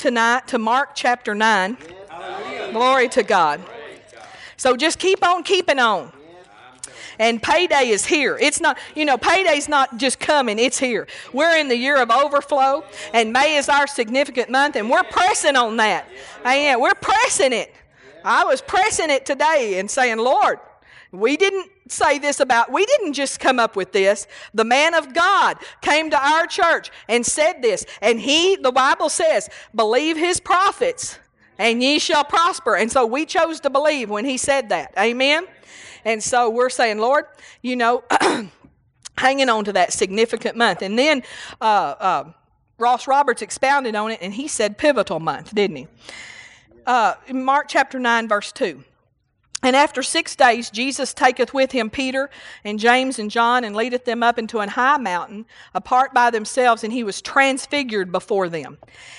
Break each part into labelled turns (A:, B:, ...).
A: tonight to Mark chapter 9. Glory to God. So just keep on keeping on. And payday is here. It's not, you know, payday's not just coming, it's here. We're in the year of overflow, and May is our significant month, and we're pressing on that. And we're pressing it. I was pressing it today and saying, Lord, we didn't say this about, we didn't just come up with this. The man of God came to our church and said this. And he, the Bible says, believe his prophets and ye shall prosper. And so we chose to believe when he said that. Amen. And so we're saying, Lord, you know, hanging on to that significant month. And then uh, uh, Ross Roberts expounded on it, and he said pivotal month, didn't he? Uh, Mark chapter 9, verse 2. And after six days, Jesus taketh with him Peter and James and John and leadeth them up into an high mountain, apart by themselves, and he was transfigured before them.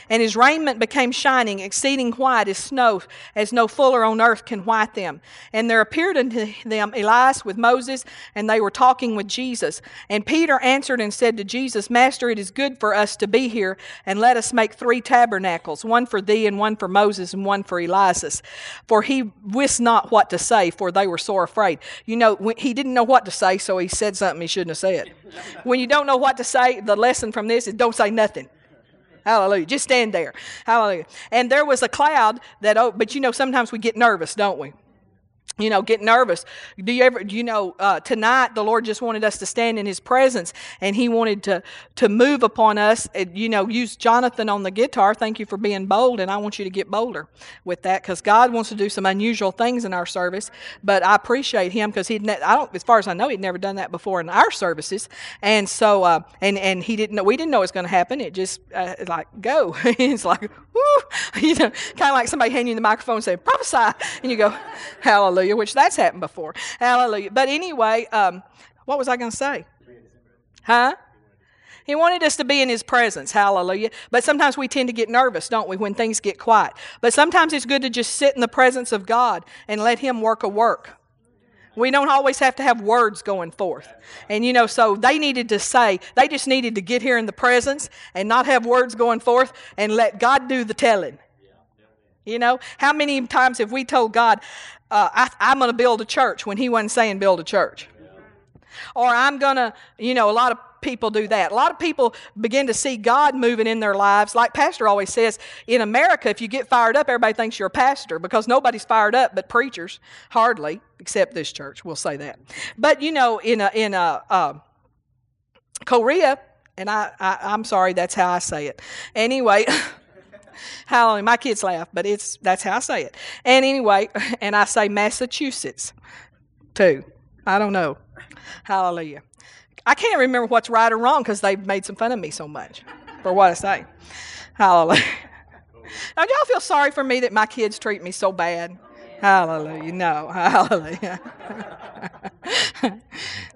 A: And his raiment became shining, exceeding white as snow, as no fuller on earth can white them. And there appeared unto them Elias with Moses, and they were talking with Jesus. And Peter answered and said to Jesus, Master, it is good for us to be here, and let us make three tabernacles, one for thee, and one for Moses, and one for Elias. For he wist not what to say, for they were sore afraid. You know, he didn't know what to say, so he said something he shouldn't have said. when you don't know what to say, the lesson from this is don't say nothing. Hallelujah. Just stand there. Hallelujah. And there was a cloud that, oh, but you know, sometimes we get nervous, don't we? You know, get nervous. Do you ever, you know, uh, tonight the Lord just wanted us to stand in His presence, and He wanted to to move upon us. And, you know, use Jonathan on the guitar. Thank you for being bold, and I want you to get bolder with that because God wants to do some unusual things in our service. But I appreciate Him because He, ne- I don't, as far as I know, He'd never done that before in our services, and so, uh, and and He didn't know, we didn't know it was going to happen. It just uh, like go. it's like, you know, kind of like somebody handing you the microphone and saying prophesy, and you go, Hallelujah. Hallelujah, which that's happened before. Hallelujah. But anyway, um, what was I going to say? Huh? He wanted us to be in His presence. Hallelujah. But sometimes we tend to get nervous, don't we, when things get quiet. But sometimes it's good to just sit in the presence of God and let Him work a work. We don't always have to have words going forth. And you know, so they needed to say, they just needed to get here in the presence and not have words going forth and let God do the telling. You know, how many times have we told God, uh, I, am going to build a church when He wasn't saying build a church? Or I'm going to, you know, a lot of people do that. A lot of people begin to see God moving in their lives. Like Pastor always says, in America, if you get fired up, everybody thinks you're a pastor because nobody's fired up but preachers, hardly, except this church, we'll say that. But, you know, in, a, in a, uh, Korea, and I, I, I'm sorry, that's how I say it. Anyway, Hallelujah. My kids laugh, but it's that's how I say it. And anyway, and I say Massachusetts too. I don't know. Hallelujah. I can't remember what's right or wrong because they've made some fun of me so much for what I say. Hallelujah. Now, y'all feel sorry for me that my kids treat me so bad? Hallelujah. No. Hallelujah.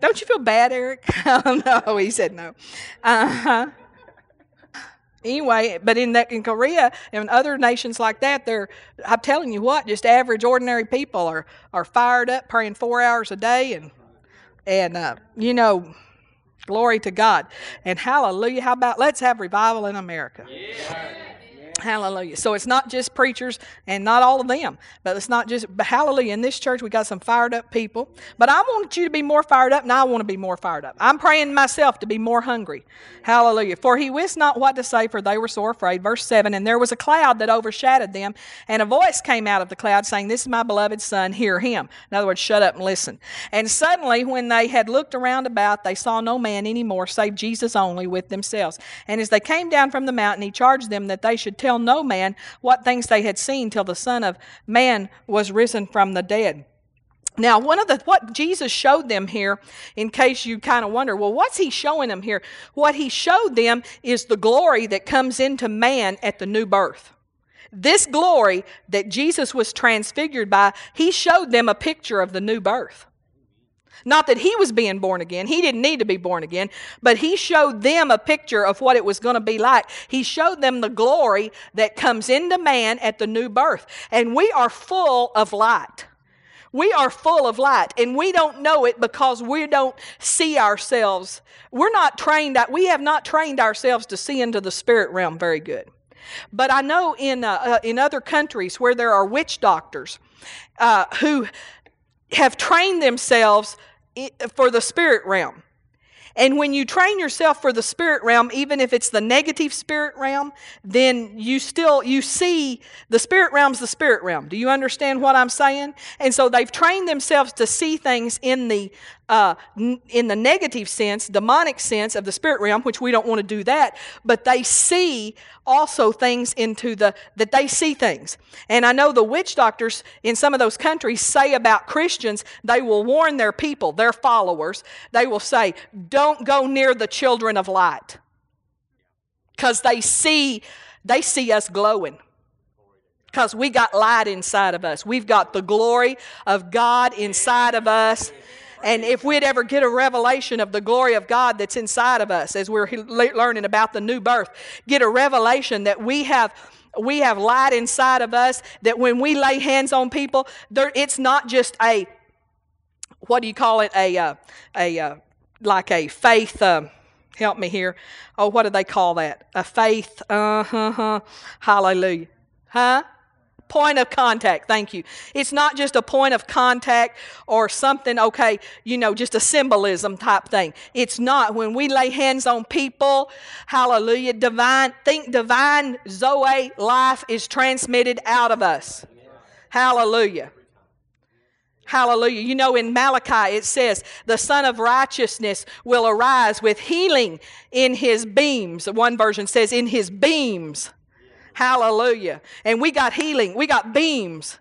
A: Don't you feel bad, Eric? no, he said no. Uh huh anyway, but in that in Korea and other nations like that, they're I'm telling you what, just average ordinary people are are fired up praying four hours a day and and uh, you know, glory to God and hallelujah. How about let's have revival in America? Yeah. Hallelujah. So it's not just preachers and not all of them, but it's not just, hallelujah. In this church, we got some fired up people. But I want you to be more fired up, and I want to be more fired up. I'm praying myself to be more hungry. Hallelujah. For he wist not what to say, for they were sore afraid. Verse 7 And there was a cloud that overshadowed them, and a voice came out of the cloud saying, This is my beloved Son, hear him. In other words, shut up and listen. And suddenly, when they had looked around about, they saw no man any more, save Jesus only with themselves. And as they came down from the mountain, he charged them that they should tell no man what things they had seen till the Son of Man was risen from the dead. Now, one of the what Jesus showed them here, in case you kind of wonder, well, what's he showing them here? What he showed them is the glory that comes into man at the new birth. This glory that Jesus was transfigured by, he showed them a picture of the new birth. Not that he was being born again. He didn't need to be born again, but he showed them a picture of what it was going to be like. He showed them the glory that comes into man at the new birth. And we are full of light. We are full of light, and we don't know it because we don't see ourselves. We're not trained, we have not trained ourselves to see into the spirit realm very good. But I know in, uh, uh, in other countries where there are witch doctors uh, who have trained themselves for the spirit realm. And when you train yourself for the spirit realm, even if it's the negative spirit realm, then you still you see the spirit realm's the spirit realm. Do you understand what I'm saying? And so they've trained themselves to see things in the uh, in the negative sense, demonic sense of the spirit realm, which we don't want to do that, but they see also things into the, that they see things. And I know the witch doctors in some of those countries say about Christians, they will warn their people, their followers, they will say, don't go near the children of light. Because they see, they see us glowing because we got light inside of us. We've got the glory of God inside of us. And if we'd ever get a revelation of the glory of God that's inside of us as we're learning about the new birth, get a revelation that we have we have light inside of us that when we lay hands on people, there, it's not just a what do you call it a uh, a uh, like a faith. Uh, help me here. Oh, what do they call that? A faith. Uh huh. Hallelujah. Huh? Point of contact, thank you. It's not just a point of contact or something, okay, you know, just a symbolism type thing. It's not. When we lay hands on people, hallelujah, divine, think divine Zoe life is transmitted out of us. Hallelujah. Hallelujah. You know, in Malachi it says, the Sun of Righteousness will arise with healing in his beams. One version says, in his beams. Hallelujah. And we got healing, we got beams.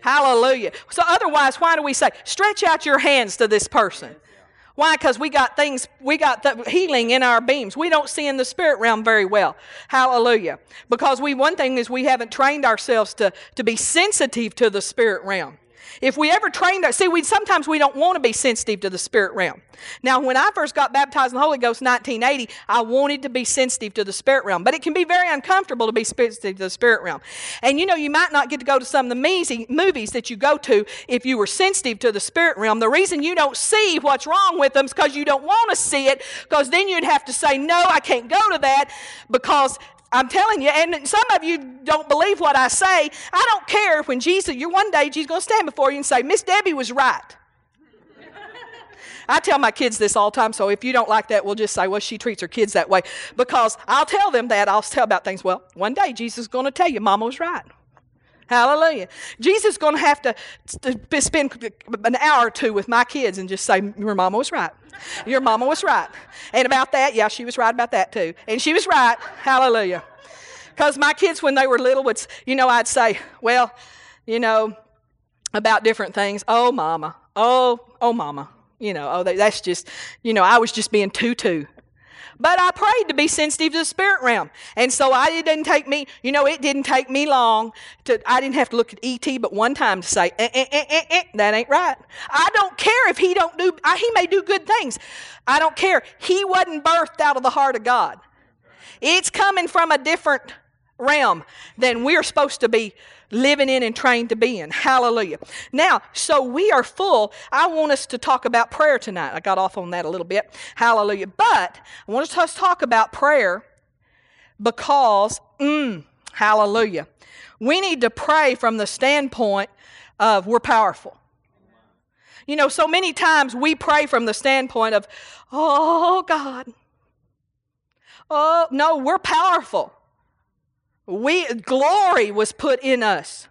A: Hallelujah. So, otherwise, why do we say, stretch out your hands to this person? Why? Because we got things, we got the healing in our beams. We don't see in the spirit realm very well. Hallelujah. Because we, one thing is we haven't trained ourselves to, to be sensitive to the spirit realm. If we ever trained see, we sometimes we don't want to be sensitive to the spirit realm. Now, when I first got baptized in the Holy Ghost in 1980, I wanted to be sensitive to the spirit realm, but it can be very uncomfortable to be sensitive to the spirit realm. And you know, you might not get to go to some of the movies that you go to if you were sensitive to the spirit realm. The reason you don't see what's wrong with them is because you don't want to see it, because then you'd have to say, No, I can't go to that because I'm telling you, and some of you don't believe what I say. I don't care when Jesus, you're one day Jesus going to stand before you and say, Miss Debbie was right. I tell my kids this all the time, so if you don't like that, we'll just say, well, she treats her kids that way. Because I'll tell them that. I'll tell about things. Well, one day Jesus is going to tell you, Mama was right. Hallelujah. Jesus is going to have to spend an hour or two with my kids and just say, Your mama was right. Your mama was right. And about that, yeah, she was right about that too. And she was right. Hallelujah. Because my kids, when they were little, would, you know, I'd say, Well, you know, about different things. Oh, mama. Oh, oh, mama. You know, oh, that's just, you know, I was just being tutu. But I prayed to be sensitive to the spirit realm. And so I, it didn't take me, you know, it didn't take me long to, I didn't have to look at E.T. but one time to say, eh, eh, eh, eh, eh, that ain't right. I don't care if he don't do, I, he may do good things. I don't care. He wasn't birthed out of the heart of God. It's coming from a different realm than we're supposed to be living in and trained to be in. Hallelujah. Now, so we are full. I want us to talk about prayer tonight. I got off on that a little bit. Hallelujah. But I want us to talk about prayer because, mm, hallelujah, we need to pray from the standpoint of we're powerful. You know, so many times we pray from the standpoint of, oh, God. Oh, no, we're powerful. We glory was put in us.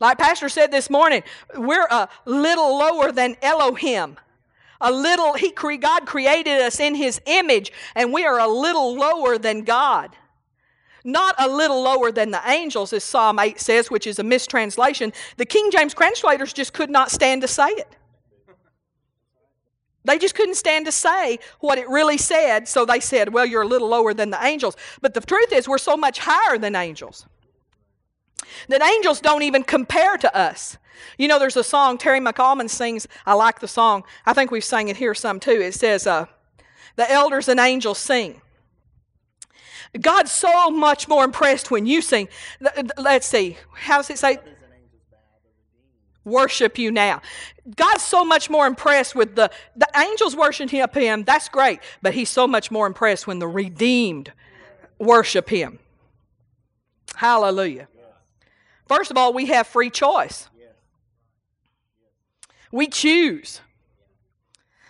A: Like Pastor said this morning, we're a little lower than Elohim. A little, he God created us in his image, and we are a little lower than God. Not a little lower than the angels, as Psalm 8 says, which is a mistranslation. The King James translators just could not stand to say it. They just couldn't stand to say what it really said, so they said, Well, you're a little lower than the angels. But the truth is, we're so much higher than angels that angels don't even compare to us. You know, there's a song Terry MacAlmon sings. I like the song. I think we've sang it here some too. It says, uh, The elders and angels sing. God's so much more impressed when you sing. Let's see. How does it say? Worship you now. God's so much more impressed with the, the angels worshiping him, that's great, but he's so much more impressed when the redeemed worship Him. Hallelujah. First of all, we have free choice. We choose.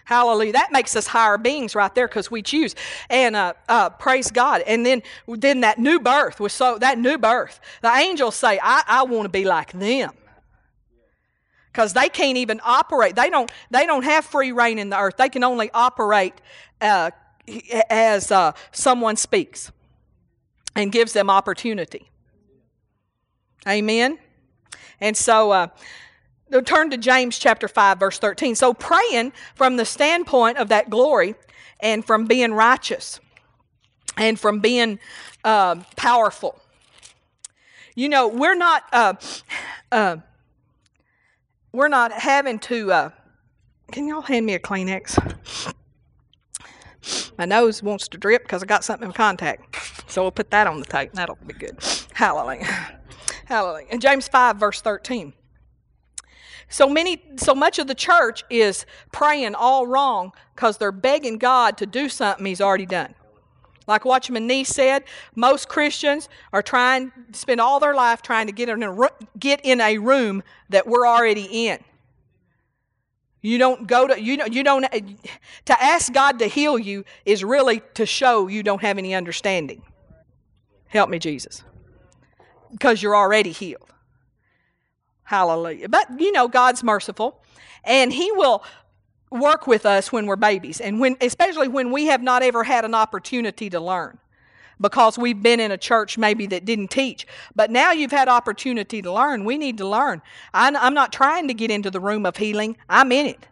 A: Hallelujah. That makes us higher beings right there because we choose. And uh, uh, praise God. And then, then that new birth was so, that new birth, the angels say, I, I want to be like them. Because they can't even operate. They don't, they don't have free reign in the earth. They can only operate uh, as uh, someone speaks and gives them opportunity. Amen. And so, uh, turn to James chapter 5, verse 13. So, praying from the standpoint of that glory and from being righteous and from being uh, powerful. You know, we're not. Uh, uh, we're not having to. Uh, can y'all hand me a Kleenex? My nose wants to drip because I got something in contact. So we'll put that on the tape. That'll be good. Hallelujah. Hallelujah. In James 5, verse 13. So many, so much of the church is praying all wrong because they're begging God to do something He's already done. Like Watchman Nee said, most Christians are trying to spend all their life trying to get in a, get in a room that we're already in. You don't go to you don't you don't to ask God to heal you is really to show you don't have any understanding. Help me, Jesus. Because you're already healed. Hallelujah. But you know, God's merciful, and He will work with us when we're babies, and when especially when we have not ever had an opportunity to learn. Because we've been in a church maybe that didn't teach. But now you've had opportunity to learn. We need to learn. I'm not trying to get into the room of healing. I'm in it.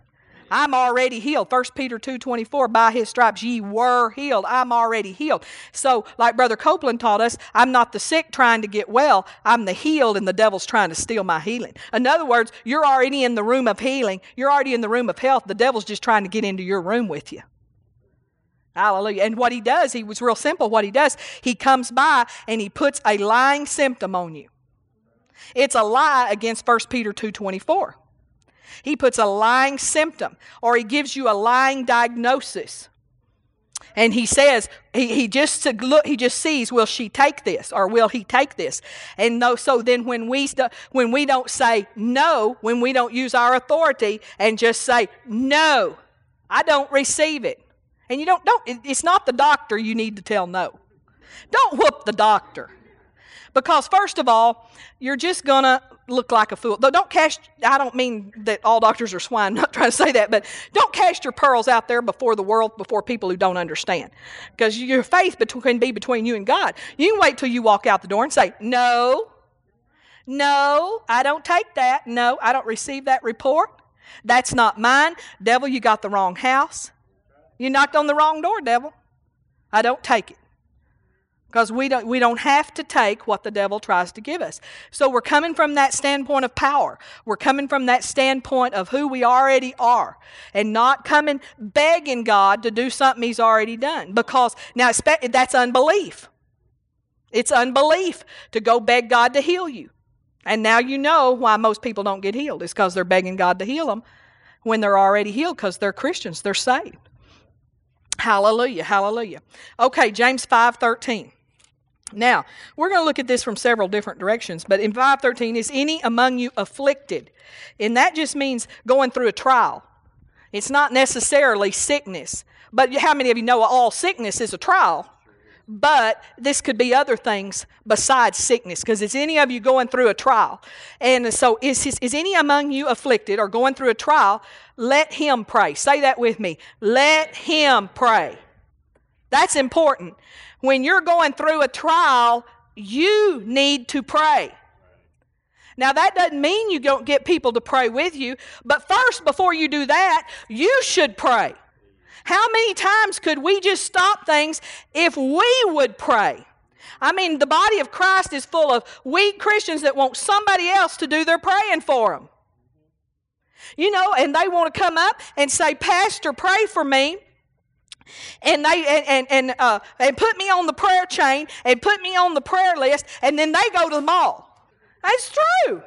A: I'm already healed. 1 Peter 2.24, by his stripes ye were healed. I'm already healed. So, like Brother Copeland taught us, I'm not the sick trying to get well. I'm the healed and the devil's trying to steal my healing. In other words, you're already in the room of healing. You're already in the room of health. The devil's just trying to get into your room with you. Hallelujah. And what he does, he was real simple. What he does, he comes by and he puts a lying symptom on you. It's a lie against 1 Peter 2.24. He puts a lying symptom or he gives you a lying diagnosis. And he says, he, he just look, he just sees, will she take this or will he take this? And no, so then when we when we don't say no, when we don't use our authority and just say no, I don't receive it. And you don't don't it's not the doctor you need to tell no. Don't whoop the doctor. Because first of all, you're just gonna look like a fool. Though don't cast, I don't mean that all doctors are swine, I'm not trying to say that, but don't cast your pearls out there before the world, before people who don't understand. Because your faith can be between you and God. You can wait till you walk out the door and say, No, no, I don't take that. No, I don't receive that report. That's not mine. Devil, you got the wrong house. You knocked on the wrong door, devil. I don't take it because we don't, we don't have to take what the devil tries to give us. So we're coming from that standpoint of power. We're coming from that standpoint of who we already are and not coming begging God to do something he's already done because now that's unbelief. It's unbelief to go beg God to heal you. And now you know why most people don't get healed. It's because they're begging God to heal them when they're already healed because they're Christians. They're saved. Hallelujah. Hallelujah. Okay, James 5 13. Now, we're going to look at this from several different directions, but in 513, is any among you afflicted? And that just means going through a trial. It's not necessarily sickness. But how many of you know all sickness is a trial? But this could be other things besides sickness, because is any of you going through a trial? And so, is, is any among you afflicted or going through a trial? Let him pray. Say that with me. Let him pray. That's important when you're going through a trial, you need to pray. Now, that doesn't mean you don't get people to pray with you, but first, before you do that, you should pray. How many times could we just stop things if we would pray? I mean, the body of Christ is full of weak Christians that want somebody else to do their praying for them. You know, and they want to come up and say, Pastor, pray for me and they and and and, uh, put me on the prayer chain and put me on the prayer list, and then they go to the mall. That's true.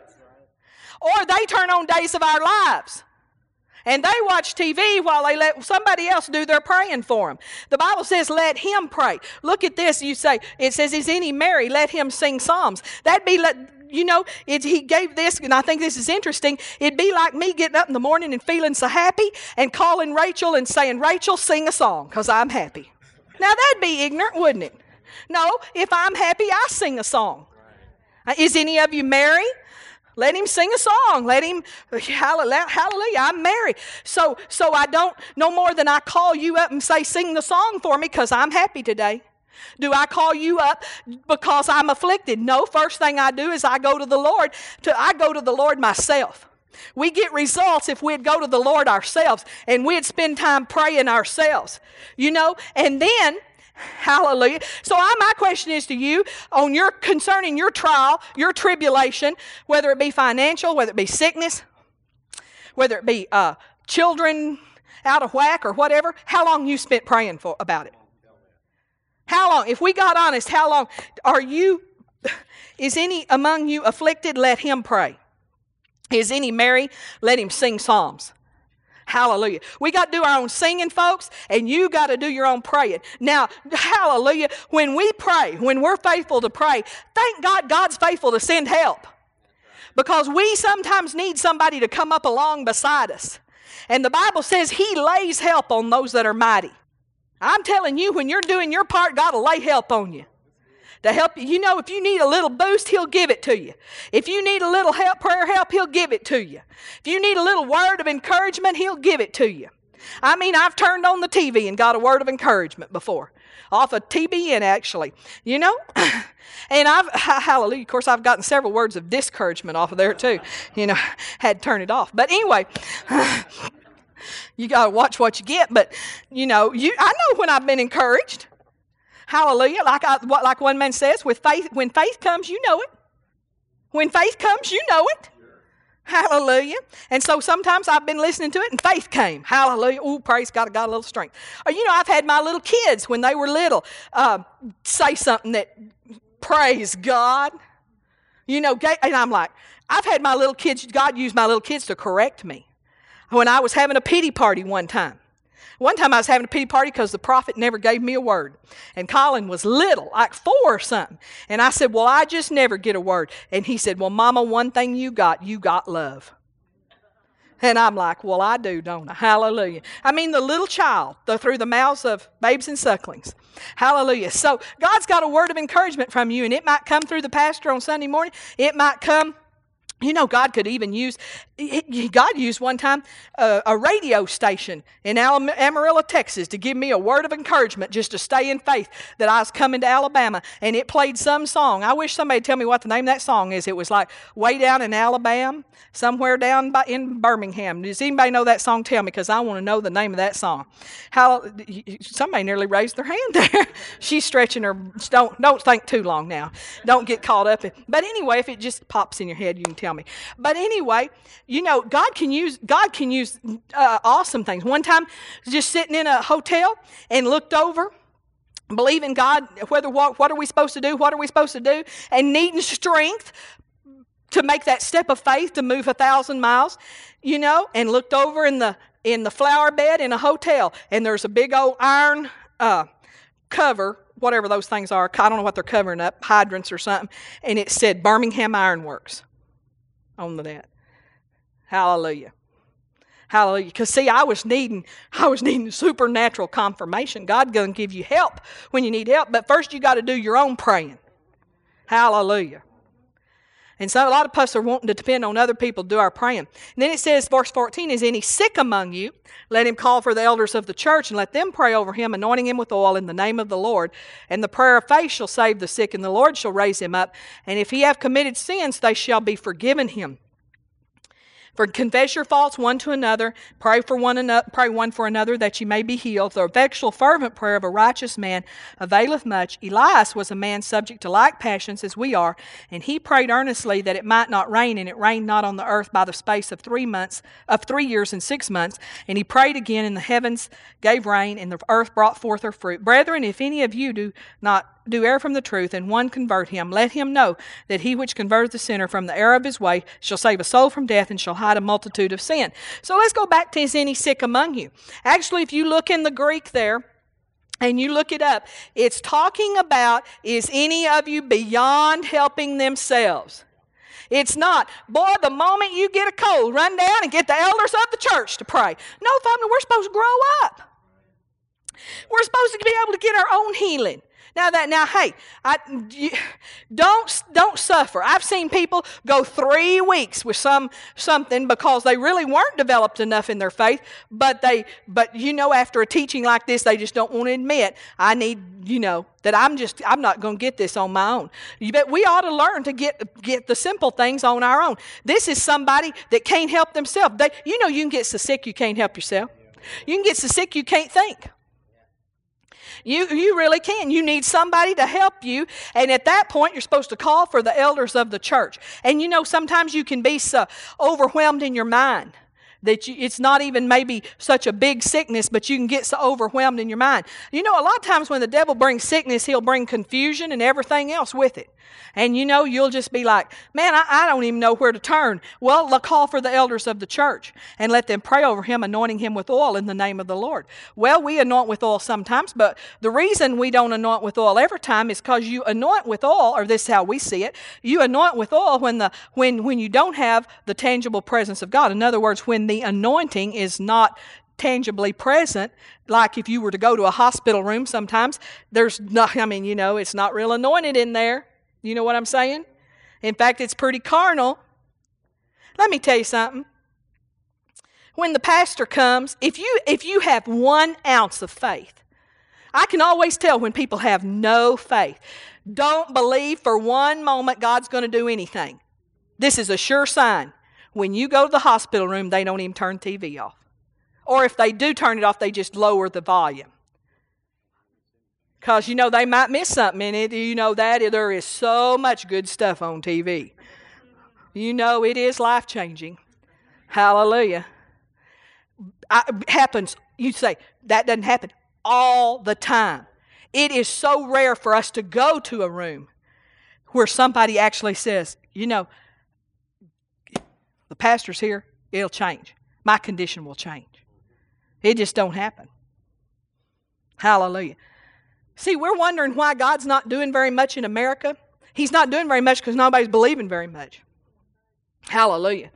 A: Or they turn on Days of Our Lives, And they watch TV while they let somebody else do their praying for them. The Bible says, let him pray. Look at this. You say, it says, is any merry? Let him sing psalms. That'd be, you know, it, he gave this, and I think this is interesting. It'd be like me getting up in the morning and feeling so happy and calling Rachel and saying, Rachel, sing a song because I'm happy. Now, that'd be ignorant, wouldn't it? No, if I'm happy, I sing a song. Uh, is any of you merry? Let him sing a song. Let him hallelujah. I'm married. So so I don't no more than I call you up and say sing the song for me because I'm happy today. Do I call you up because I'm afflicted? No. First thing I do is I go to the Lord. To I go to the Lord myself. We get results if we'd go to the Lord ourselves and we'd spend time praying ourselves. You know, and then Hallelujah. So I, my question is to you on your concerning your trial, your tribulation, whether it be financial, whether it be sickness, whether it be uh, children out of whack or whatever, how long you spent praying for about it? How long? If we got honest, how long are you? Is any among you afflicted? Let him pray. Is any merry? Let him sing psalms. Hallelujah. We got to do our own singing, folks, and you got to do your own praying. Now, hallelujah. When we pray, when we're faithful to pray, thank God God's faithful to send help. Because we sometimes need somebody to come up along beside us. And the Bible says He lays help on those that are mighty. I'm telling you, when you're doing your part, God will lay help on you to help you. You know, if you need a little boost, He'll give it to you. If you need a little help, prayer help, He'll give it to you. If you need a little word of encouragement, He'll give it to you. I mean, I've turned on the TV and got a word of encouragement before, off of TBN actually, you know? and I've, hallelujah, of course, I've gotten several words of discouragement off of there too. You know, had to turn it off. But anyway, you got to watch what you get. But, you know, you, I know when I've been encouraged. Hallelujah. Like, I, like one man says, with faith, when faith comes, you know it. When faith comes, you know it. Hallelujah. And so sometimes I've been listening to it and faith came. Hallelujah. Oh, praise God, I got a little strength. Or, you know, I've had my little kids when they were little uh, say something that, praise God. You know, and I'm like, I've had my little kids, God used my little kids to correct me. When I was having a pity party one time, one time I was having a pity party because the prophet never gave me a word. And Colin was little, like four or something. And I said, Well, I just never get a word. And he said, Well, Mama, one thing you got, you got love. And I'm like, Well, I do, don't I? Hallelujah. I mean, the little child, the, through the mouths of babes and sucklings. Hallelujah. So God's got a word of encouragement from you, and it might come through the pastor on Sunday morning, it might come you know, God could even use, God used one time a, a, radio station in Amarillo, Texas to give me a word of encouragement just to stay in faith that I was coming to Alabama. And it played some song. I wish somebody would tell me what the name of that song is. It was like way down in Alabama, somewhere down by, in Birmingham. Does anybody know that song? Tell me because I want to know the name of that song. How Somebody nearly raised their hand there. She's stretching her, don't, don't think too long now. Don't get caught up. In, but anyway, if it just pops in your head, you can tell me. But anyway, you know, God can use God can use uh, awesome things. One time, just sitting in a hotel and looked over believing God, whether what, what are we supposed to do, what are we supposed to do, and needing strength to make that step of faith to move a thousand miles, you know, and looked over in the in the flower bed in a hotel, and there's a big old iron uh, cover, whatever those things are. I don't know what they're covering up, hydrants or something, and it said Birmingham Ironworks on the that. Hallelujah. Hallelujah. Because see, I was needing, I was needing supernatural confirmation. God gonna give you help when you need help, but first you got to do your own praying. Hallelujah. And so a lot of us are wanting to depend on other people to do our praying. And then it says, verse 14, is any sick among you? Let him call for the elders of the church and let them pray over him, anointing him with oil in the name of the Lord. And the prayer of faith shall save the sick, and the Lord shall raise him up. And if he have committed sins, they shall be forgiven him. For confess your faults one to another, pray for one another, pray one for another that ye may be healed. The effectual fervent prayer of a righteous man availeth much. Elias was a man subject to like passions as we are, and he prayed earnestly that it might not rain, and it rained not on the earth by the space of three months, of three years and six months. And he prayed again, and the heavens gave rain, and the earth brought forth her fruit. Brethren, if any of you do not do err from the truth, and one convert him, let him know that he which converteth the sinner from the error of his way shall save a soul from death and shall hide a multitude of sin. So let's go back to is any sick among you? Actually, if you look in the Greek there, and you look it up, it's talking about is any of you beyond helping themselves? It's not, boy, the moment you get a cold, run down and get the elders of the church to pray. No, family, we're supposed to grow up. We're supposed to be able to get our own healing. Now that now, hey, I, you, don't don't suffer. I've seen people go three weeks with some something because they really weren't developed enough in their faith. But they, but you know, after a teaching like this, they just don't want to admit I need, you know, that I'm just I'm not going to get this on my own. You bet we ought to learn to get get the simple things on our own. This is somebody that can't help themselves. They, you know, you can get so sick you can't help yourself. You can get so sick you can't think. You, you really can. You need somebody to help you. And at that point, you're supposed to call for the elders of the church. And you know, sometimes you can be so overwhelmed in your mind that you, it's not even maybe such a big sickness, but you can get so overwhelmed in your mind. You know, a lot of times when the devil brings sickness, he'll bring confusion and everything else with it. And you know, you'll just be like, man, I, I don't even know where to turn. Well, call for the elders of the church and let them pray over him, anointing him with oil in the name of the Lord. Well, we anoint with oil sometimes, but the reason we don't anoint with oil every time is because you anoint with oil, or this is how we see it, you anoint with oil when the when when you don't have the tangible presence of God. In other words, when the anointing is not tangibly present like if you were to go to a hospital room sometimes there's not i mean you know it's not real anointed in there you know what I'm saying? In fact, it's pretty carnal. Let me tell you something. When the pastor comes, if you if you have one ounce of faith, I can always tell when people have no faith. Don't believe for one moment God's going to do anything. This is a sure sign. When you go to the hospital room, they don't even turn TV off. Or if they do turn it off, they just lower the volume. Because, you know, they might miss something in it. You know that there is so much good stuff on TV. You know it is life changing. Hallelujah. I, happens, you say, that doesn't happen all the time. It is so rare for us to go to a room where somebody actually says, you know, the pastor's here, it'll change. My condition will change. It just don't happen. Hallelujah. See, we're wondering why God's not doing very much in America. He's not doing very much because nobody's believing very much. Hallelujah.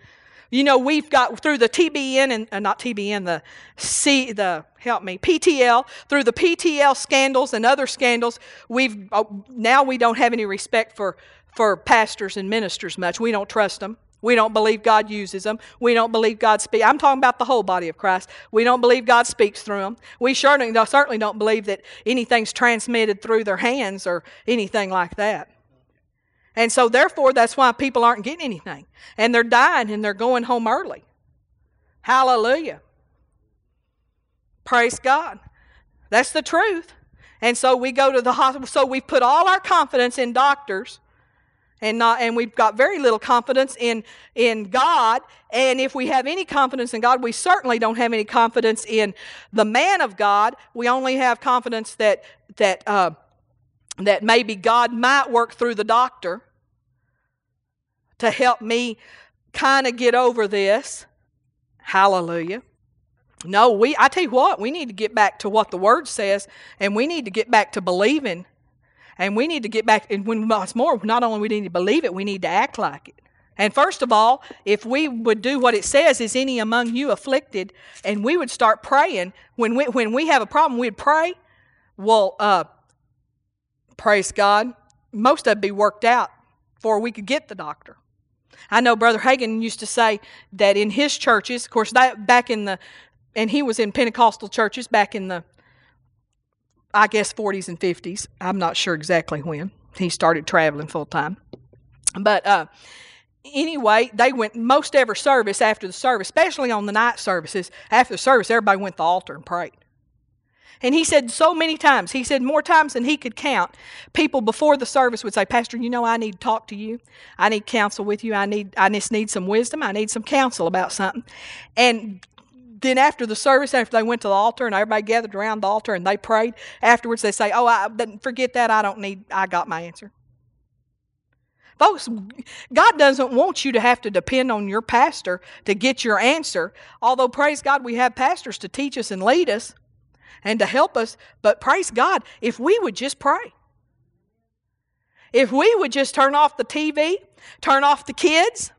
A: You know, we've got through the TBN and uh, not TBN, the C, the help me, PTL, through the PTL scandals and other scandals, we've uh, now we don't have any respect for for pastors and ministers much. We don't trust them. We don't believe God uses them. We don't believe God speaks. I'm talking about the whole body of Christ. We don't believe God speaks through them. We certainly, certainly don't believe that anything's transmitted through their hands or anything like that. And so, therefore, that's why people aren't getting anything. And they're dying and they're going home early. Hallelujah. Praise God. That's the truth. And so we go to the hospital. So we put all our confidence in doctors and not and we've got very little confidence in in God. And if we have any confidence in God we certainly don't have any confidence in the man of God. We only have confidence that that uh, that maybe God might work through the doctor to help me kind of get over this. Hallelujah. No we I tell you what we need to get back to what the word says and we need to get back to believing and we need to get back, and when it's more, not only we need to believe it, we need to act like it. And first of all, if we would do what it says, is any among you afflicted, and we would start praying, when we, when we have a problem, we'd pray, well, uh, praise God, most of it be worked out before we could get the doctor. I know Brother Hagin used to say that in his churches, of course, that back in the, and he was in Pentecostal churches back in the I guess 40s and 50s. I'm not sure exactly when he started traveling full time. But uh, anyway, they went most every service after the service, especially on the night services. After the service, everybody went to the altar and prayed. And he said so many times, he said more times than he could count, people before the service would say, Pastor, you know, I need to talk to you. I need counsel with you. I need I just need some wisdom. I need some counsel about something. And then after the service, after they went to the altar and everybody gathered around the altar and they prayed, afterwards they say, Oh, I, forget that. I don't need, I got my answer. Folks, God doesn't want you to have to depend on your pastor to get your answer. Although, praise God, we have pastors to teach us and lead us and to help us. But praise God, if we would just pray, if we would just turn off the TV, turn off the kids,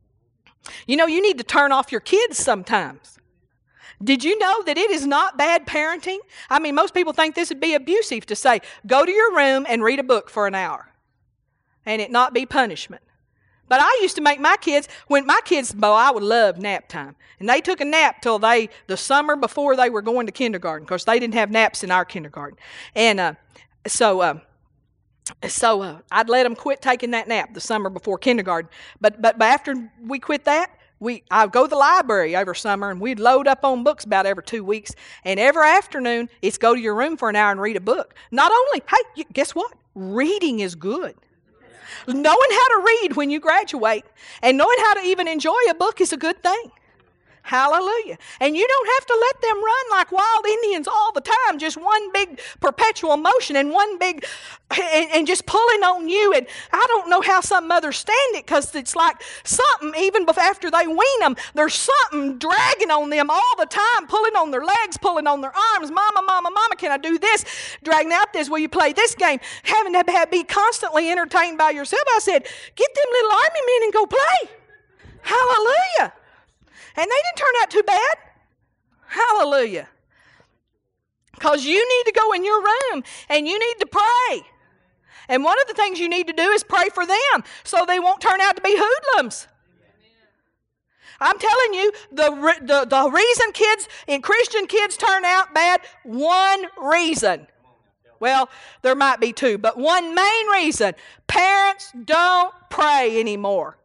A: you know, you need to turn off your kids sometimes. Did you know that it is not bad parenting? I mean, most people think this would be abusive to say, go to your room and read a book for an hour and it not be punishment. But I used to make my kids, when my kids, boy, I would love nap time. And they took a nap till they, the summer before they were going to kindergarten, because they didn't have naps in our kindergarten. And uh, so, uh, so uh, I'd let them quit taking that nap the summer before kindergarten. But, but, but after we quit that, we I'd go to the library over summer and we'd load up on books about every two weeks. And every afternoon, it's go to your room for an hour and read a book. Not only, hey, guess what? Reading is good. Knowing how to read when you graduate and knowing how to even enjoy a book is a good thing. Hallelujah. And you don't have to let them run like wild Indians all the time, just one big perpetual motion and one big, and, and just pulling on you. And I don't know how some mothers stand it because it's like something, even after they wean them, there's something dragging on them all the time, pulling on their legs, pulling on their arms. Mama, mama, mama, can I do this? Dragging out this. Will you play this game? Having to be constantly entertained by yourself. I said, get them little army men and go play. Hallelujah. And they didn't turn out too bad. Hallelujah. Because you need to go in your room and you need to pray. And one of the things you need to do is pray for them so they won't turn out to be hoodlums. I'm telling you, the, the, the reason kids and Christian kids turn out bad, one reason. Well, there might be two, but one main reason parents don't pray anymore.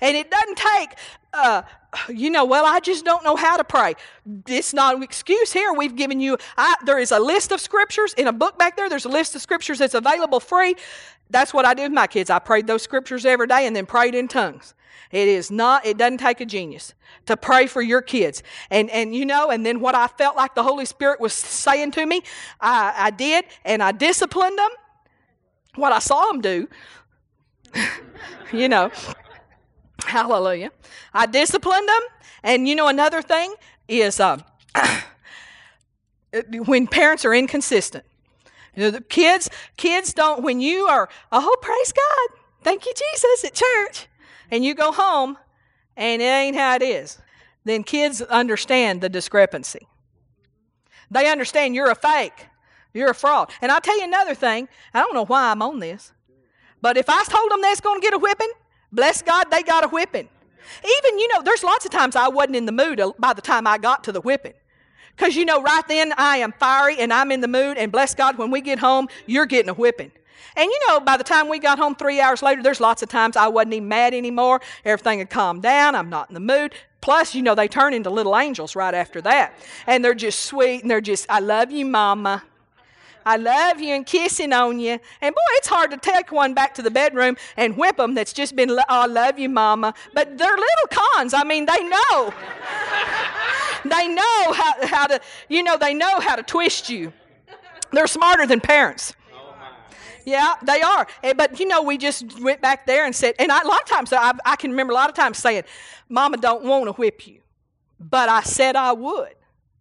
A: And it doesn't take uh, you know, well, I just don't know how to pray. It's not an excuse here. We've given you, I, there is a list of scriptures in a book back there. There's a list of scriptures that's available free. That's what I do with my kids. I prayed those scriptures every day and then prayed in tongues. It is not, it doesn't take a genius to pray for your kids. And, and you know, and then what I felt like the Holy Spirit was saying to me, I, I did, and I disciplined them. What I saw them do, you know. Hallelujah. I disciplined them. And you know, another thing is uh, when parents are inconsistent. You know, the kids, kids don't, when you are, oh, praise God, thank you, Jesus, at church, and you go home and it ain't how it is, then kids understand the discrepancy. They understand you're a fake, you're a fraud. And I'll tell you another thing, I don't know why I'm on this, but if I told them they're going to get a whipping, Bless God, they got a whipping. Even, you know, there's lots of times I wasn't in the mood by the time I got to the whipping. Because, you know, right then I am fiery and I'm in the mood, and bless God, when we get home, you're getting a whipping. And you know, by the time we got home three hours later, there's lots of times I wasn't even mad anymore. Everything had calmed down. I'm not in the mood. Plus, you know, they turn into little angels right after that. And they're just sweet and they're just, I love you, mama. I love you and kissing on you. And boy, it's hard to take one back to the bedroom and whip them that's just been, oh, I love you, mama. But they're little cons. I mean, they know. they know how, how to, you know, they know how to twist you. They're smarter than parents. Yeah, they are. Eh, but you know, we just went back there and said, and I, a lot of times I, I can remember a lot of times saying, "Mama don't want to whip you," but I said I would.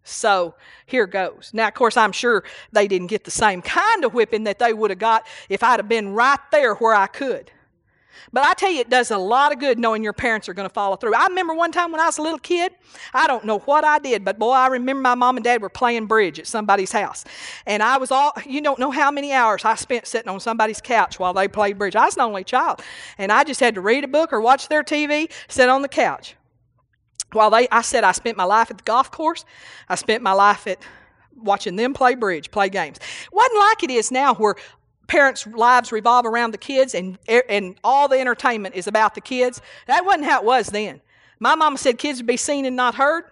A: So here goes. Now, of course, I'm sure they didn't get the same kind of whipping that they would have got if I'd have been right there where I could. But I tell you, it does a lot of good knowing your parents are going to follow through. I remember one time when I was a little kid, I don't know what I did, but boy, I remember my mom and dad were playing bridge at somebody's house. And I was all, you don't know how many hours I spent sitting on somebody's couch while they played bridge. I was an only child. And I just had to read a book or watch their TV, sit on the couch. While they, I said I spent my life at the golf course, I spent my life at watching them play bridge, play games. It wasn't like it is now where parents' lives revolve around the kids and, er, and all the entertainment is about the kids. That wasn't how it was then. My mama said kids would be seen and not heard.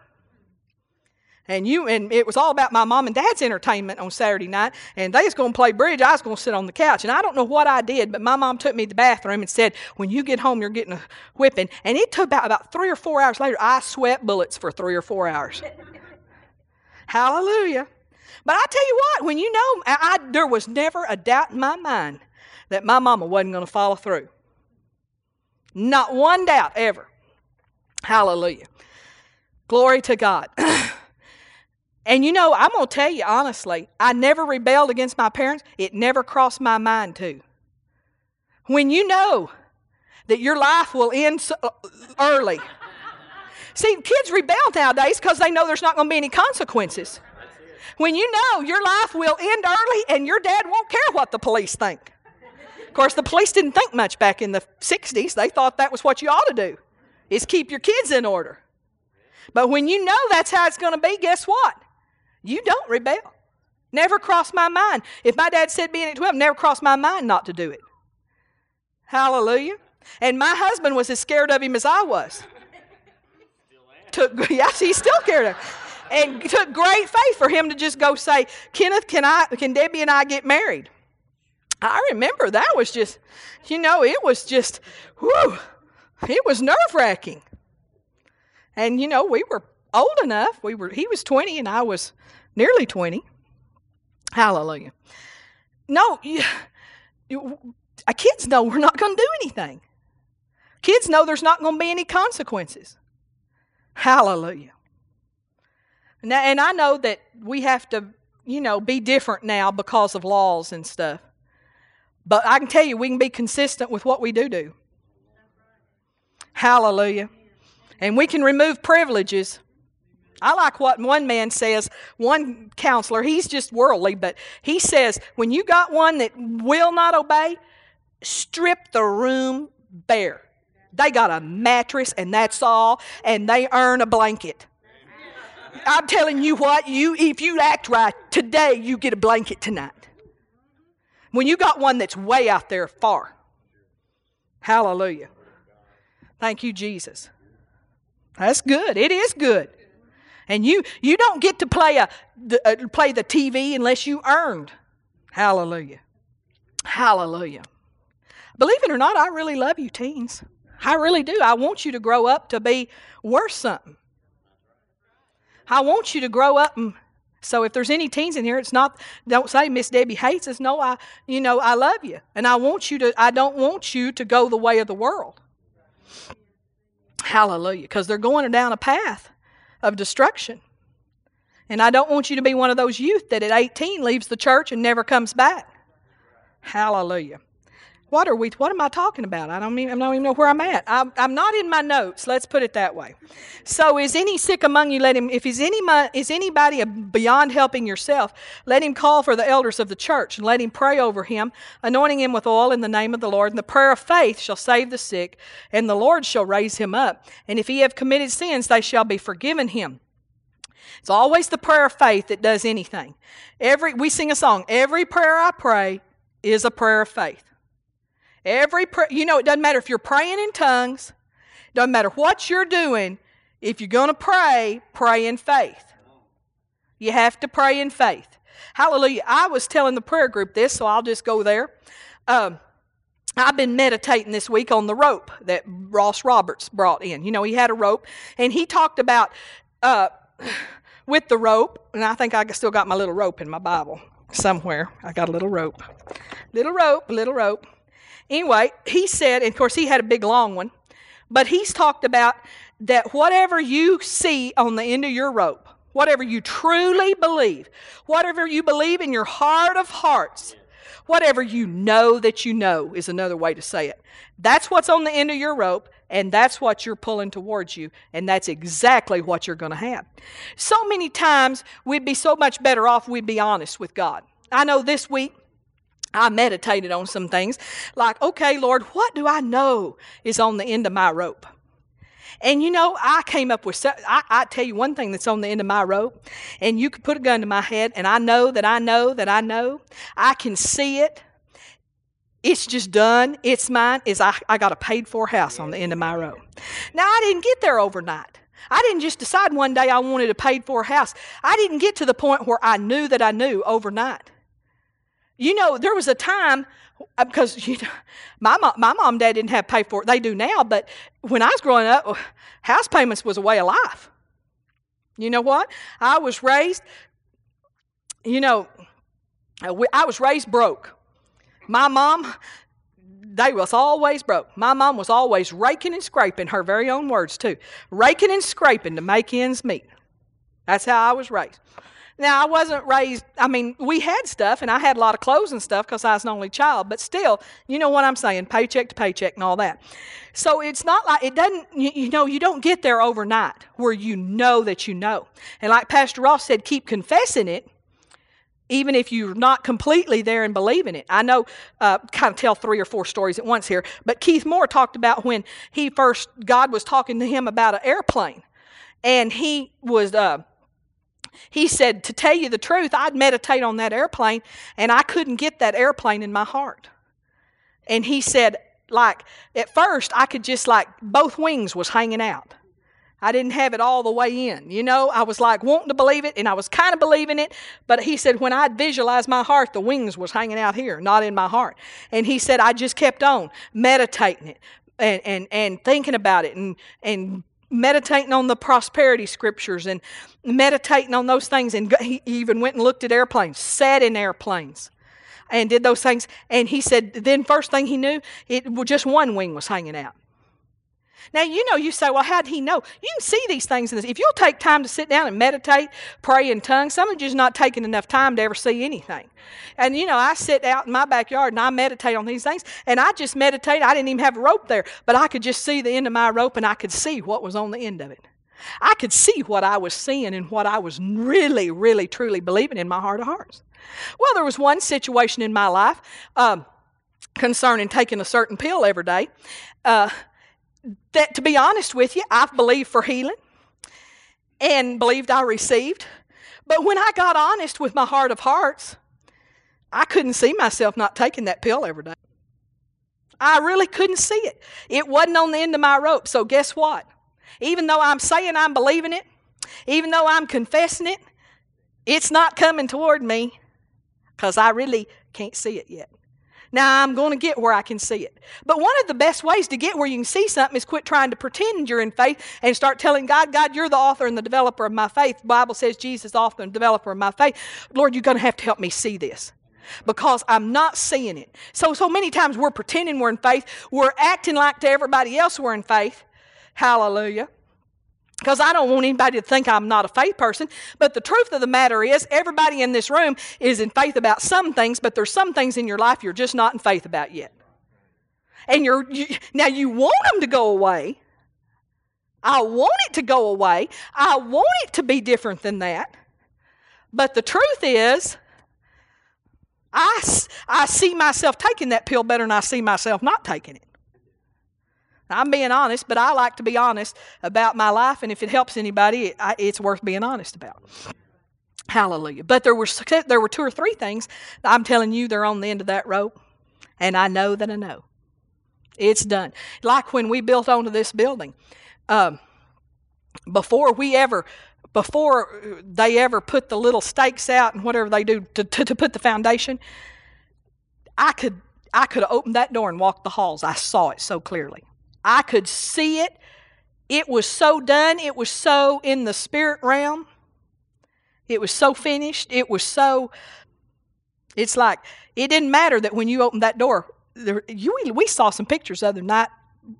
A: And you and it was all about my mom and dad's entertainment on Saturday night. And they was to play bridge. I was to sit on the couch. And I don't know what I did, but my mom took me to the bathroom and said, "When you get home, you're getting a whipping." And it took about about three or four hours later. I sweat bullets for three or four hours. Hallelujah. But I tell you what, when you know, I, I, there was never a doubt in my mind that my mama wasn't to follow through. Not one doubt ever. Hallelujah. Glory to God. and you know, I'm going to tell you honestly, I never rebelled against my parents. It never crossed my mind to. When you know that your life will end so uh, early. See, kids rebel nowadays because they know there's not going to be any consequences. When you know your life will end early and your dad won't care what the police think. Of course, the police didn't think much back in the 60s. They thought that was what you ought to do, is keep your kids in order. But when you know that's how it's going to be, guess what? You don't rebel. Never crossed my mind. If my dad said being at 12, never crossed my mind not to do it. Hallelujah. And my husband was as scared of him as I was. Took, yes, he's still scared of him. And took great faith for him to just go say, Kenneth, can I can Debbie and I get married? I remember that was just, you know, it was just, whew, it was nerve wracking. And you know, we were old enough. We were he was 20 and I was nearly 20. Hallelujah. No, you, you, uh, kids know we're not going to do anything. Kids know there's not going to be any consequences. Hallelujah. Now, and I know that we have to, you know, be different now because of laws and stuff. But I can tell you, we can be consistent with what we do do. Hallelujah. And we can remove privileges. I like what one man says, one counselor, he's just worldly, but he says, when you got one that will not obey, strip the room bare. They got a mattress and that's all, and they earn a blanket. I'm telling you what, you if you act right today, you get a blanket tonight. When you got one that's way out there far. Hallelujah. Thank you, Jesus. That's good. It is good. And you you don't get to play a uh, play the TV unless you earned. Hallelujah. Hallelujah. Believe it or not, I really love you teens. I really do. I want you to grow up to be worth something. I want you to grow up and so if there's any teens in here, it's not don't say Miss Debbie hates us. No, I you know, I love you. And I want you to I don't want you to go the way of the world. Hallelujah. Because they're going down a path of destruction. And I don't want you to be one of those youth that at 18 leaves the church and never comes back. Hallelujah. What are we? What am I talking about? I don't even, I don't even know where I'm at. I'm, I'm not in my notes. Let's put it that way. So, is any sick among you? Let him. If is any is anybody beyond helping yourself, let him call for the elders of the church and let him pray over him, anointing him with oil in the name of the Lord. And the prayer of faith shall save the sick, and the Lord shall raise him up. And if he have committed sins, they shall be forgiven him. It's always the prayer of faith that does anything. Every we sing a song. Every prayer I pray is a prayer of faith. Every prayer, you know, it doesn't matter if you're praying in tongues, doesn't matter what you're doing. If you're going to pray, pray in faith. You have to pray in faith. Hallelujah. I was telling the prayer group this, so I'll just go there. Um, I've been meditating this week on the rope that Ross Roberts brought in. You know, he had a rope, and he talked about uh, with the rope, and I think I still got my little rope in my Bible somewhere. I got a little rope. Little rope, little rope. Anyway, he said, and of course, he had a big long one, but he's talked about that whatever you see on the end of your rope, whatever you truly believe, whatever you believe in your heart of hearts, whatever you know that you know is another way to say it. That's what's on the end of your rope, and that's what you're pulling towards you, and that's exactly what you're going to have. So many times we'd be so much better off we'd be honest with God. I know this week I meditated on some things like, okay, Lord, what do I know is on the end of my rope? And you know, I came up with, I, I tell you one thing that's on the end of my rope, and you could put a gun to my head, and I know that I know that I know. I can see it. It's just done. It's mine. Is I, I got a paid for house on the end of my rope. Now, I didn't get there overnight. I didn't just decide one day I wanted a paid for house. I didn't get to the point where I knew that I knew overnight. You know, there was a time because uh, you know, my mom, my mom and dad didn't have pay for it. They do now, but when I was growing up, house payments was a way of life. You know what? I was raised, you know, I was raised broke. My mom, they was always broke. My mom was always raking and scraping, her very own words too. Raking and scraping to make ends meet. That's how I was raised. Now, I wasn't raised, I mean, we had stuff, and I had a lot of clothes and stuff because I was an only child, but still, you know what I'm saying, paycheck to paycheck and all that. So it's not like, it doesn't, you, you know, you don't get there overnight where you know that you know. And like Pastor Ross said, keep confessing it even if you're not completely there and believing it. I know, uh, kind of tell three or four stories at once here, but Keith Moore talked about when he first, God was talking to him about an airplane. And he was, uh, he said, to tell you the truth, I'd meditate on that airplane and I couldn't get that airplane in my heart. And he said, like, at first, I could just, like, both wings was hanging out. I didn't have it all the way in. You know, I was like wanting to believe it and I was kind of believing it, but he said when I'd visualize my heart, the wings was hanging out here, not in my heart. And he said I just kept on meditating it and, and, and thinking about it and, and meditating on the prosperity scriptures and meditating on those things. And he even went and looked at airplanes, sat in airplanes and did those things. And he said, then first thing he knew, it just one wing was hanging out. Now, you know, you say, well, how did he know? You can see these things in this. If you'll take time to sit down and meditate, pray in tongues, some of you's not taking enough time to ever see anything. And, you know, I sit out in my backyard and I meditate on these things, and I just meditate. I didn't even have a rope there, but I could just see the end of my rope and I could see what was on the end of it. I could see what I was seeing and what I was really, really, truly believing in my heart of hearts. Well, there was one situation in my life um, concerning taking a certain pill every day. Uh, that, to be honest with you, I've believed for healing and believed I received. But when I got honest with my heart of hearts, I couldn't see myself not taking that pill every day. I really couldn't see it. It wasn't on the end of my rope. So, guess what? Even though I'm saying I'm believing it, even though I'm confessing it, it's not coming toward me because I really can't see it yet. Now I'm going to get where I can see it. But one of the best ways to get where you can see something is quit trying to pretend you're in faith and start telling God, God, you're the author and the developer of my faith. The Bible says Jesus, author and developer of my faith. Lord, you're going to have to help me see this because I'm not seeing it. So, so many times we're pretending we're in faith. We're acting like to everybody else we're in faith. Hallelujah. Because I don't want anybody to think I'm not a faith person. But the truth of the matter is, everybody in this room is in faith about some things, but there's some things in your life you're just not in faith about yet. And you're you, now you want them to go away. I want it to go away. I want it to be different than that. But the truth is, I, I see myself taking that pill better than I see myself not taking it. I'm being honest, but I like to be honest about my life, and if it helps anybody, it's worth being honest about. Hallelujah. But there were there were two or three things I'm telling you they're on the end of that rope, and I know that I know. It's done. Like when we built onto this building, um, before we ever before they ever put the little stakes out and whatever they do to, to, to put the foundation, I could I could opened that door and walked the halls. I saw it so clearly. I could see it. It was so done. It was so in the spirit realm. It was so finished. It was so. It's like it didn't matter that when you opened that door, there, you we saw some pictures the other night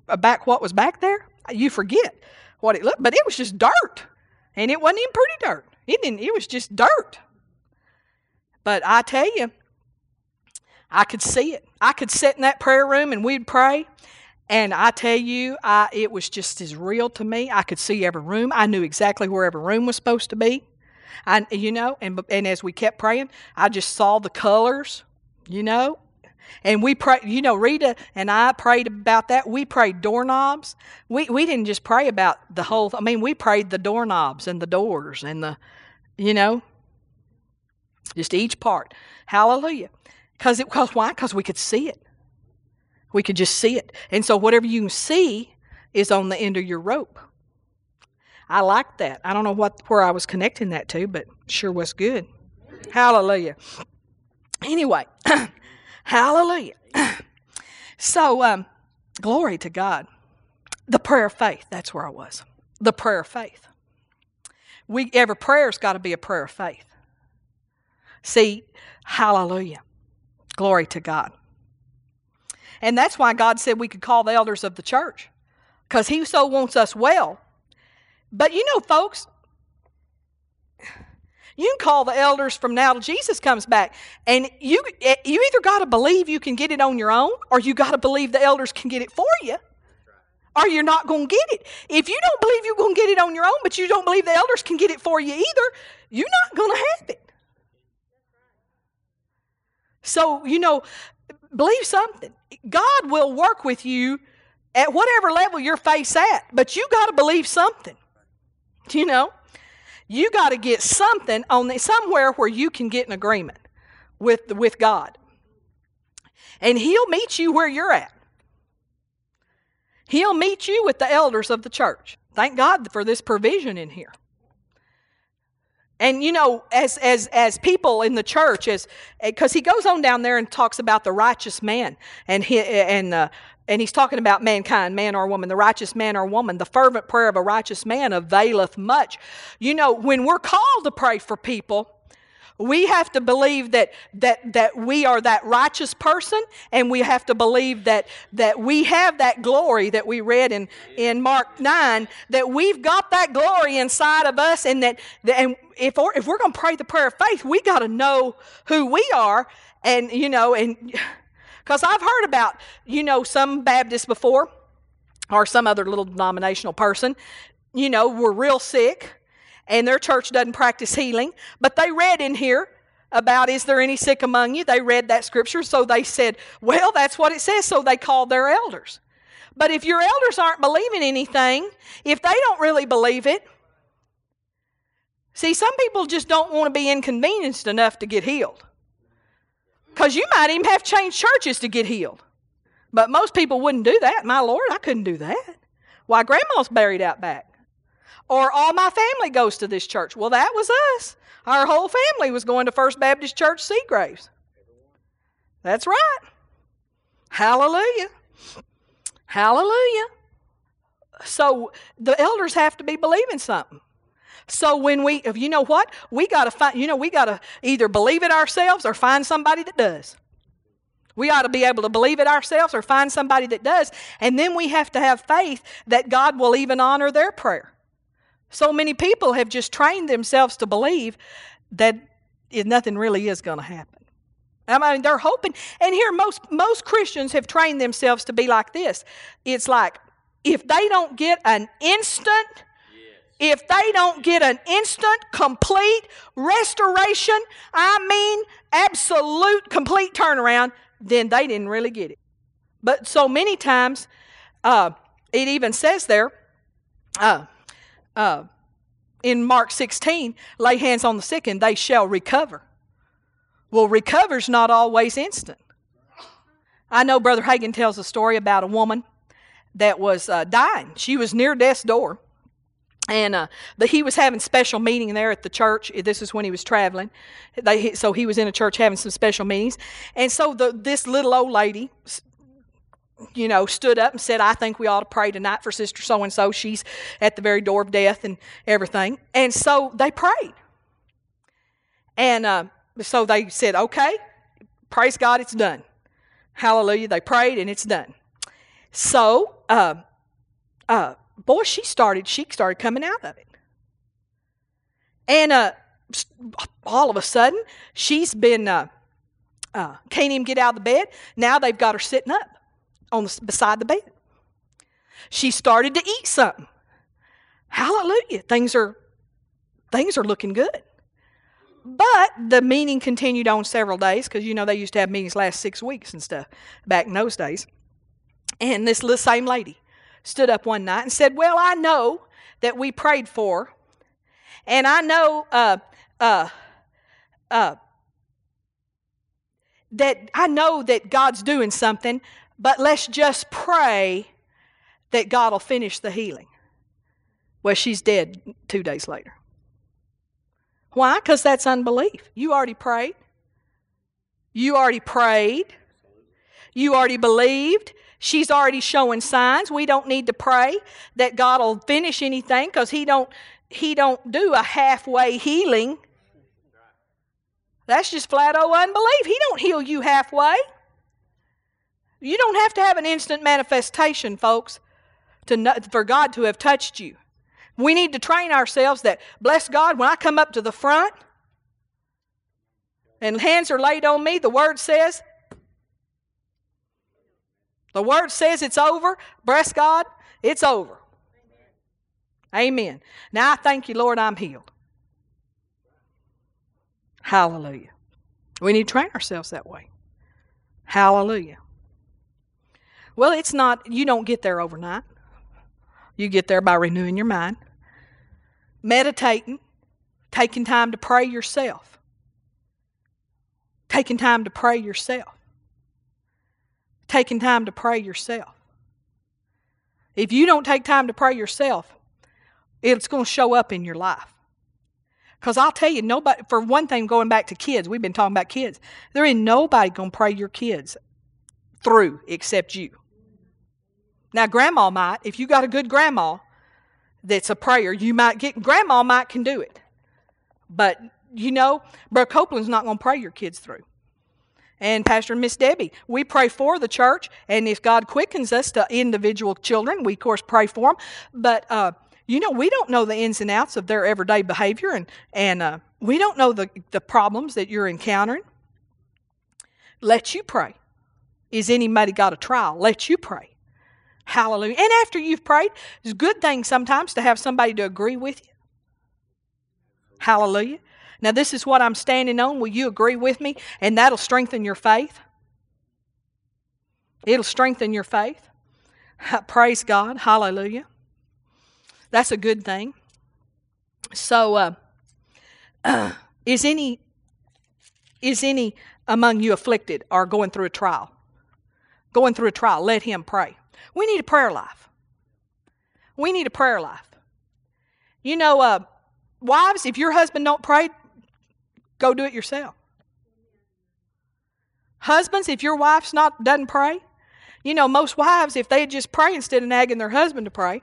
A: about what was back there. You forget what it looked, but it was just dirt, and it wasn't even pretty dirt. It didn't. It was just dirt. But I tell you, I could see it. I could sit in that prayer room and we'd pray, and I tell you, I, it was just as real to me. I could see every room. I knew exactly where every room was supposed to be. I, you know, and and as we kept praying, I just saw the colors, you know, and we prayed. You know, Rita and I prayed about that. We prayed doorknobs. We we didn't just pray about the whole. I mean, we prayed the doorknobs and the doors and the, you know, just each part. Hallelujah. Because it because why? Because we could see it. We could just see it. And so whatever you see is on the end of your rope. I like that. I don't know what where I was connecting that to, but sure was good. Hallelujah. Anyway, hallelujah. so, um, glory to God. The prayer of faith, that's where I was. The prayer of faith. we every prayer's got to be a prayer of faith. See, hallelujah. Glory to God. And that's why God said we could call the elders of the church. Because He so wants us well. But you know, folks, you can call the elders from now till Jesus comes back. And you, you either got to believe you can get it on your own, or you got to believe the elders can get it for you, or you're not going to get it. If you don't believe you're going to get it on your own, but you don't believe the elders can get it for you either, you're not going to have it. So, you know, believe something. God will work with you at whatever level your faith's at, but you got to believe something. You know, you got to get something on the, somewhere where you can get an agreement with with God, and He'll meet you where you're at. He'll meet you with the elders of the church. Thank God for this provision in here. And you know, as as as people in the church, as because he goes on down there and talks about the righteous man, and he and uh, and he's talking about mankind, man or woman, the righteous man or woman. The fervent prayer of a righteous man availeth much. You know, when we're called to pray for people, we have to believe that, that, that we are that righteous person, and we have to believe that, that we have that glory that we read in, in Mark 9, that we've got that glory inside of us, and that, and if, we're, if we're going to pray the prayer of faith, we got to know who we are, and, you know, and because I've heard about, you know, some Baptists before, or some other little denominational person, you know, were real sick and their church doesn't practice healing. But they read in here about, Is there any sick among you? They read that scripture, so they said, Well, that's what it says, so they called their elders. But if your elders aren't believing anything, if they don't really believe it, see, some people just don't want to be inconvenienced enough to get healed. Because you might even have changed churches to get healed. But most people wouldn't do that. My Lord, I couldn't do that. Why, Grandma's buried out back. Or all my family goes to this church. Well, that was us. Our whole family was going to First Baptist Church Seagraves. That's right. Hallelujah. Hallelujah. So the elders have to be believing something. So when we, if you know what, we got to find, you know, we got to either believe it ourselves or find somebody that does. We ought to be able to believe it ourselves or find somebody that does. And then we have to have faith that God will even honor their prayer. So many people have just trained themselves to believe that nothing really is going to happen. I mean, they're hoping. And here, most, most Christians have trained themselves to be like this. It's like, if they don't get an instant, if they don't get an instant, complete restoration, I mean, absolute, complete turnaround, then they didn't really get it. But so many times, uh, it even says there, uh, uh, in Mark 16, lay hands on the sick and they shall recover. Well, recover's not always instant. I know Brother Hagin tells a story about a woman that was uh, dying. She was near death's door. And uh, the, he was having special meeting there at the church. This is when he was traveling. They, so he was in a church having some special meetings. And so the, this little old lady you know, stood up and said, I think we ought to pray tonight for Sister so and so. She's at the very door of death and everything. And so they prayed. And uh, so they said, okay, praise God, it's done. Hallelujah. They prayed and it's done. So, uh, uh, boy, she started, she started coming out of it. And uh, all of a sudden, she's been, uh, uh, can't even get out of the bed. Now they've got her sitting up on the, beside the bed. She started to eat something. Hallelujah. Things are things are looking good. But the meeting continued on several days because you know they used to have meetings last six weeks and stuff back in those days. And this little same lady stood up one night and said, Well, I know that we prayed for, and I know uh, uh, uh, that I know that God's doing something, but let's just pray that God will finish the healing. Well, she's dead two days later. Why? Because that's unbelief. You already prayed. You already prayed. You already believed. She's already showing signs. We don't need to pray that God will finish anything because He don't. he don't do a halfway healing. That's just flat old unbelief. He don't heal you halfway. You don't have to have an instant manifestation, folks, to for God to have touched you. We need to train ourselves that, bless God, when I come up to the front and hands are laid on me, the Word says, the Word says it's over. Bless God, it's over. Amen. Now I thank you, Lord, I'm healed. Hallelujah. We need to train ourselves that way. Hallelujah. Well, it's not, you don't get there overnight. You get there by renewing your mind, meditating, taking time to pray yourself. Taking time to pray yourself. Taking time to pray yourself. If you don't take time to pray yourself, it's going to show up in your life. Because I'll tell you, nobody, for one thing, going back to kids, we've been talking about kids, there ain't nobody going to pray your kids through except you. Now, grandma might, if you got a good grandma that's a prayer, you might get, grandma might can do it. But, you know, Brother Copeland's not going to pray your kids through. And Pastor and Miss Debbie, we pray for the church, and if God quickens us to individual children, we, of course, pray for them. But, uh, you know, we don't know the ins and outs of their everyday behavior, and, and uh, we don't know the, the problems that you're encountering. Let you pray. Is anybody got a trial? Let you pray. Hallelujah. And after you've prayed, it's a good thing sometimes to have somebody to agree with you. Hallelujah. Now, this is what I'm standing on. Will you agree with me? And that'll strengthen your faith. It'll strengthen your faith. Praise God. Hallelujah. That's a good thing. So, uh, uh, is any is any among you afflicted or going through a trial? Going through a trial, let him pray. We need a prayer life. We need a prayer life. You know, uh, wives, if your husband don't pray, go do it yourself. Husbands, if your wife's not doesn't pray, you know, most wives, if they just pray instead of nagging their husband to pray.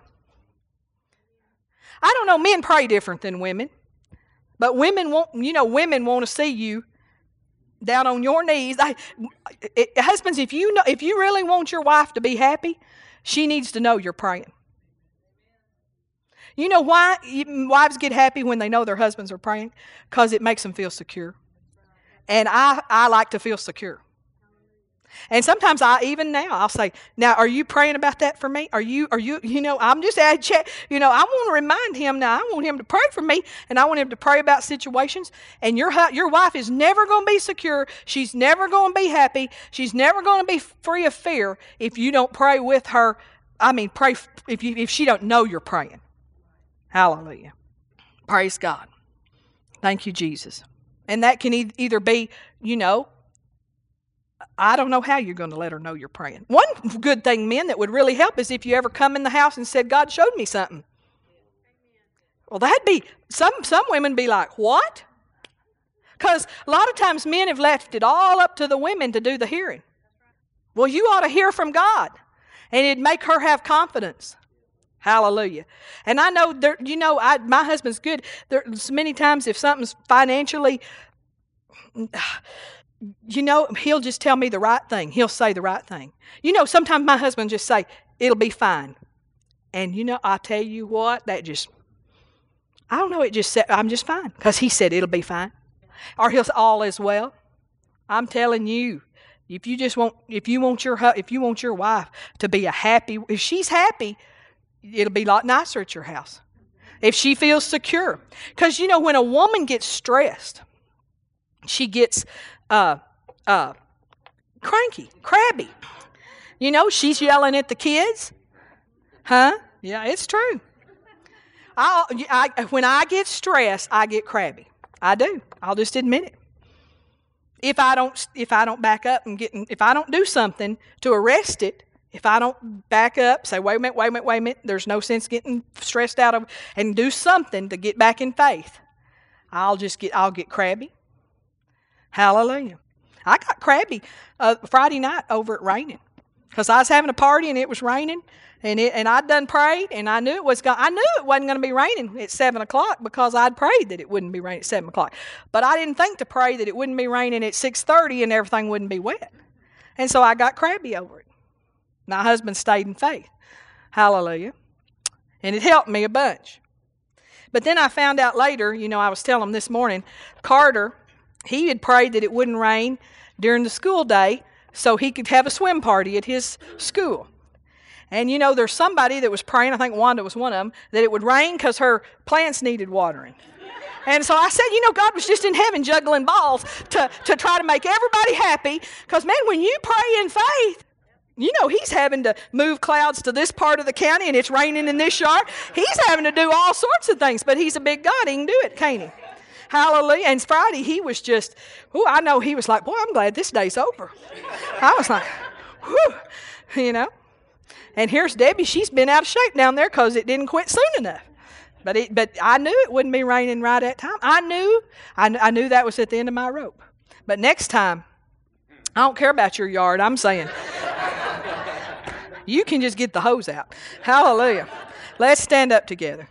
A: I don't know, men pray different than women. But women want, you know, women want to see you down on your knees. I, it, husbands, if you know, if you really want your wife to be happy, she needs to know you're praying. You know why wives get happy when they know their husbands are praying? Because it makes them feel secure. And I, I like to feel secure. And sometimes I even now I'll say, "Now, are you praying about that for me? Are you are you you know I'm just at check. You know I want to remind him now. I want him to pray for me, and I want him to pray about situations. And your your wife is never going to be secure. She's never going to be happy. She's never going to be free of fear if you don't pray with her. I mean, pray if you if she don't know you're praying. Hallelujah. Praise God. Thank you, Jesus. And that can e- either be, you know, I don't know how you're going to let her know you're praying. One good thing, men, that would really help is if you ever come in the house and said, God showed me something. Well, that'd be, some, some women be like, what? Because a lot of times men have left it all up to the women to do the hearing. Well, you ought to hear from God, and it'd make her have confidence. Hallelujah. And I know there, you know, I, my husband's good. There's many times if something's financially you know, he'll just tell me the right thing. He'll say the right thing. You know, sometimes my husband just say, it'll be fine. And you know, I tell you what, that just, I don't know, it just said, I'm just fine. Because he said it'll be fine. Or he'll say, all is well. I'm telling you, if you just want, if you want your, if you want your wife to be a happy, if she's happy, it'll be a lot nicer at your house. If she feels secure. Because, you know, when a woman gets stressed, she gets uh, uh, cranky, crabby. You know, she's yelling at the kids. Huh? Yeah, it's true. I, I, when I get stressed, I get crabby. I do. I'll just admit it. If I don't, if I don't back up and get, if I don't do something to arrest it, if I don't back up, say, wait a minute, wait a minute, wait a minute, there's no sense getting stressed out of, and do something to get back in faith, I'll just get, I'll get crabby. Hallelujah. I got crabby uh, Friday night over it raining because I was having a party and it was raining. And, it, and I'd done prayed, and I knew it was going. I knew it wasn't going to be raining at seven o'clock because I'd prayed that it wouldn't be raining at seven o'clock. But I didn't think to pray that it wouldn't be raining at six thirty and everything wouldn't be wet. And so I got crabby over it. My husband stayed in faith. Hallelujah. And it helped me a bunch. But then I found out later, you know, I was telling him this morning, Carter, he had prayed that it wouldn't rain during the school day so he could have a swim party at his school. And you know, there's somebody that was praying, I think Wanda was one of them, that it would rain because her plants needed watering. And so I said, you know, God was just in heaven juggling balls to, to try to make everybody happy. Because, man, when you pray in faith, you know, he's having to move clouds to this part of the county and it's raining in this yard. He's having to do all sorts of things, but he's a big God. He can do it, can't he? Hallelujah. And Friday, he was just, oh, I know he was like, boy, I'm glad this day's over. I was like, whew, you know. And here's Debbie. She's been out of shape down there because it didn't quit soon enough. But it, but I knew it wouldn't be raining right at time. I knew, I, I knew that was at the end of my rope. But next time, I don't care about your yard. I'm saying, you can just get the hose out. Hallelujah. Let's stand up together.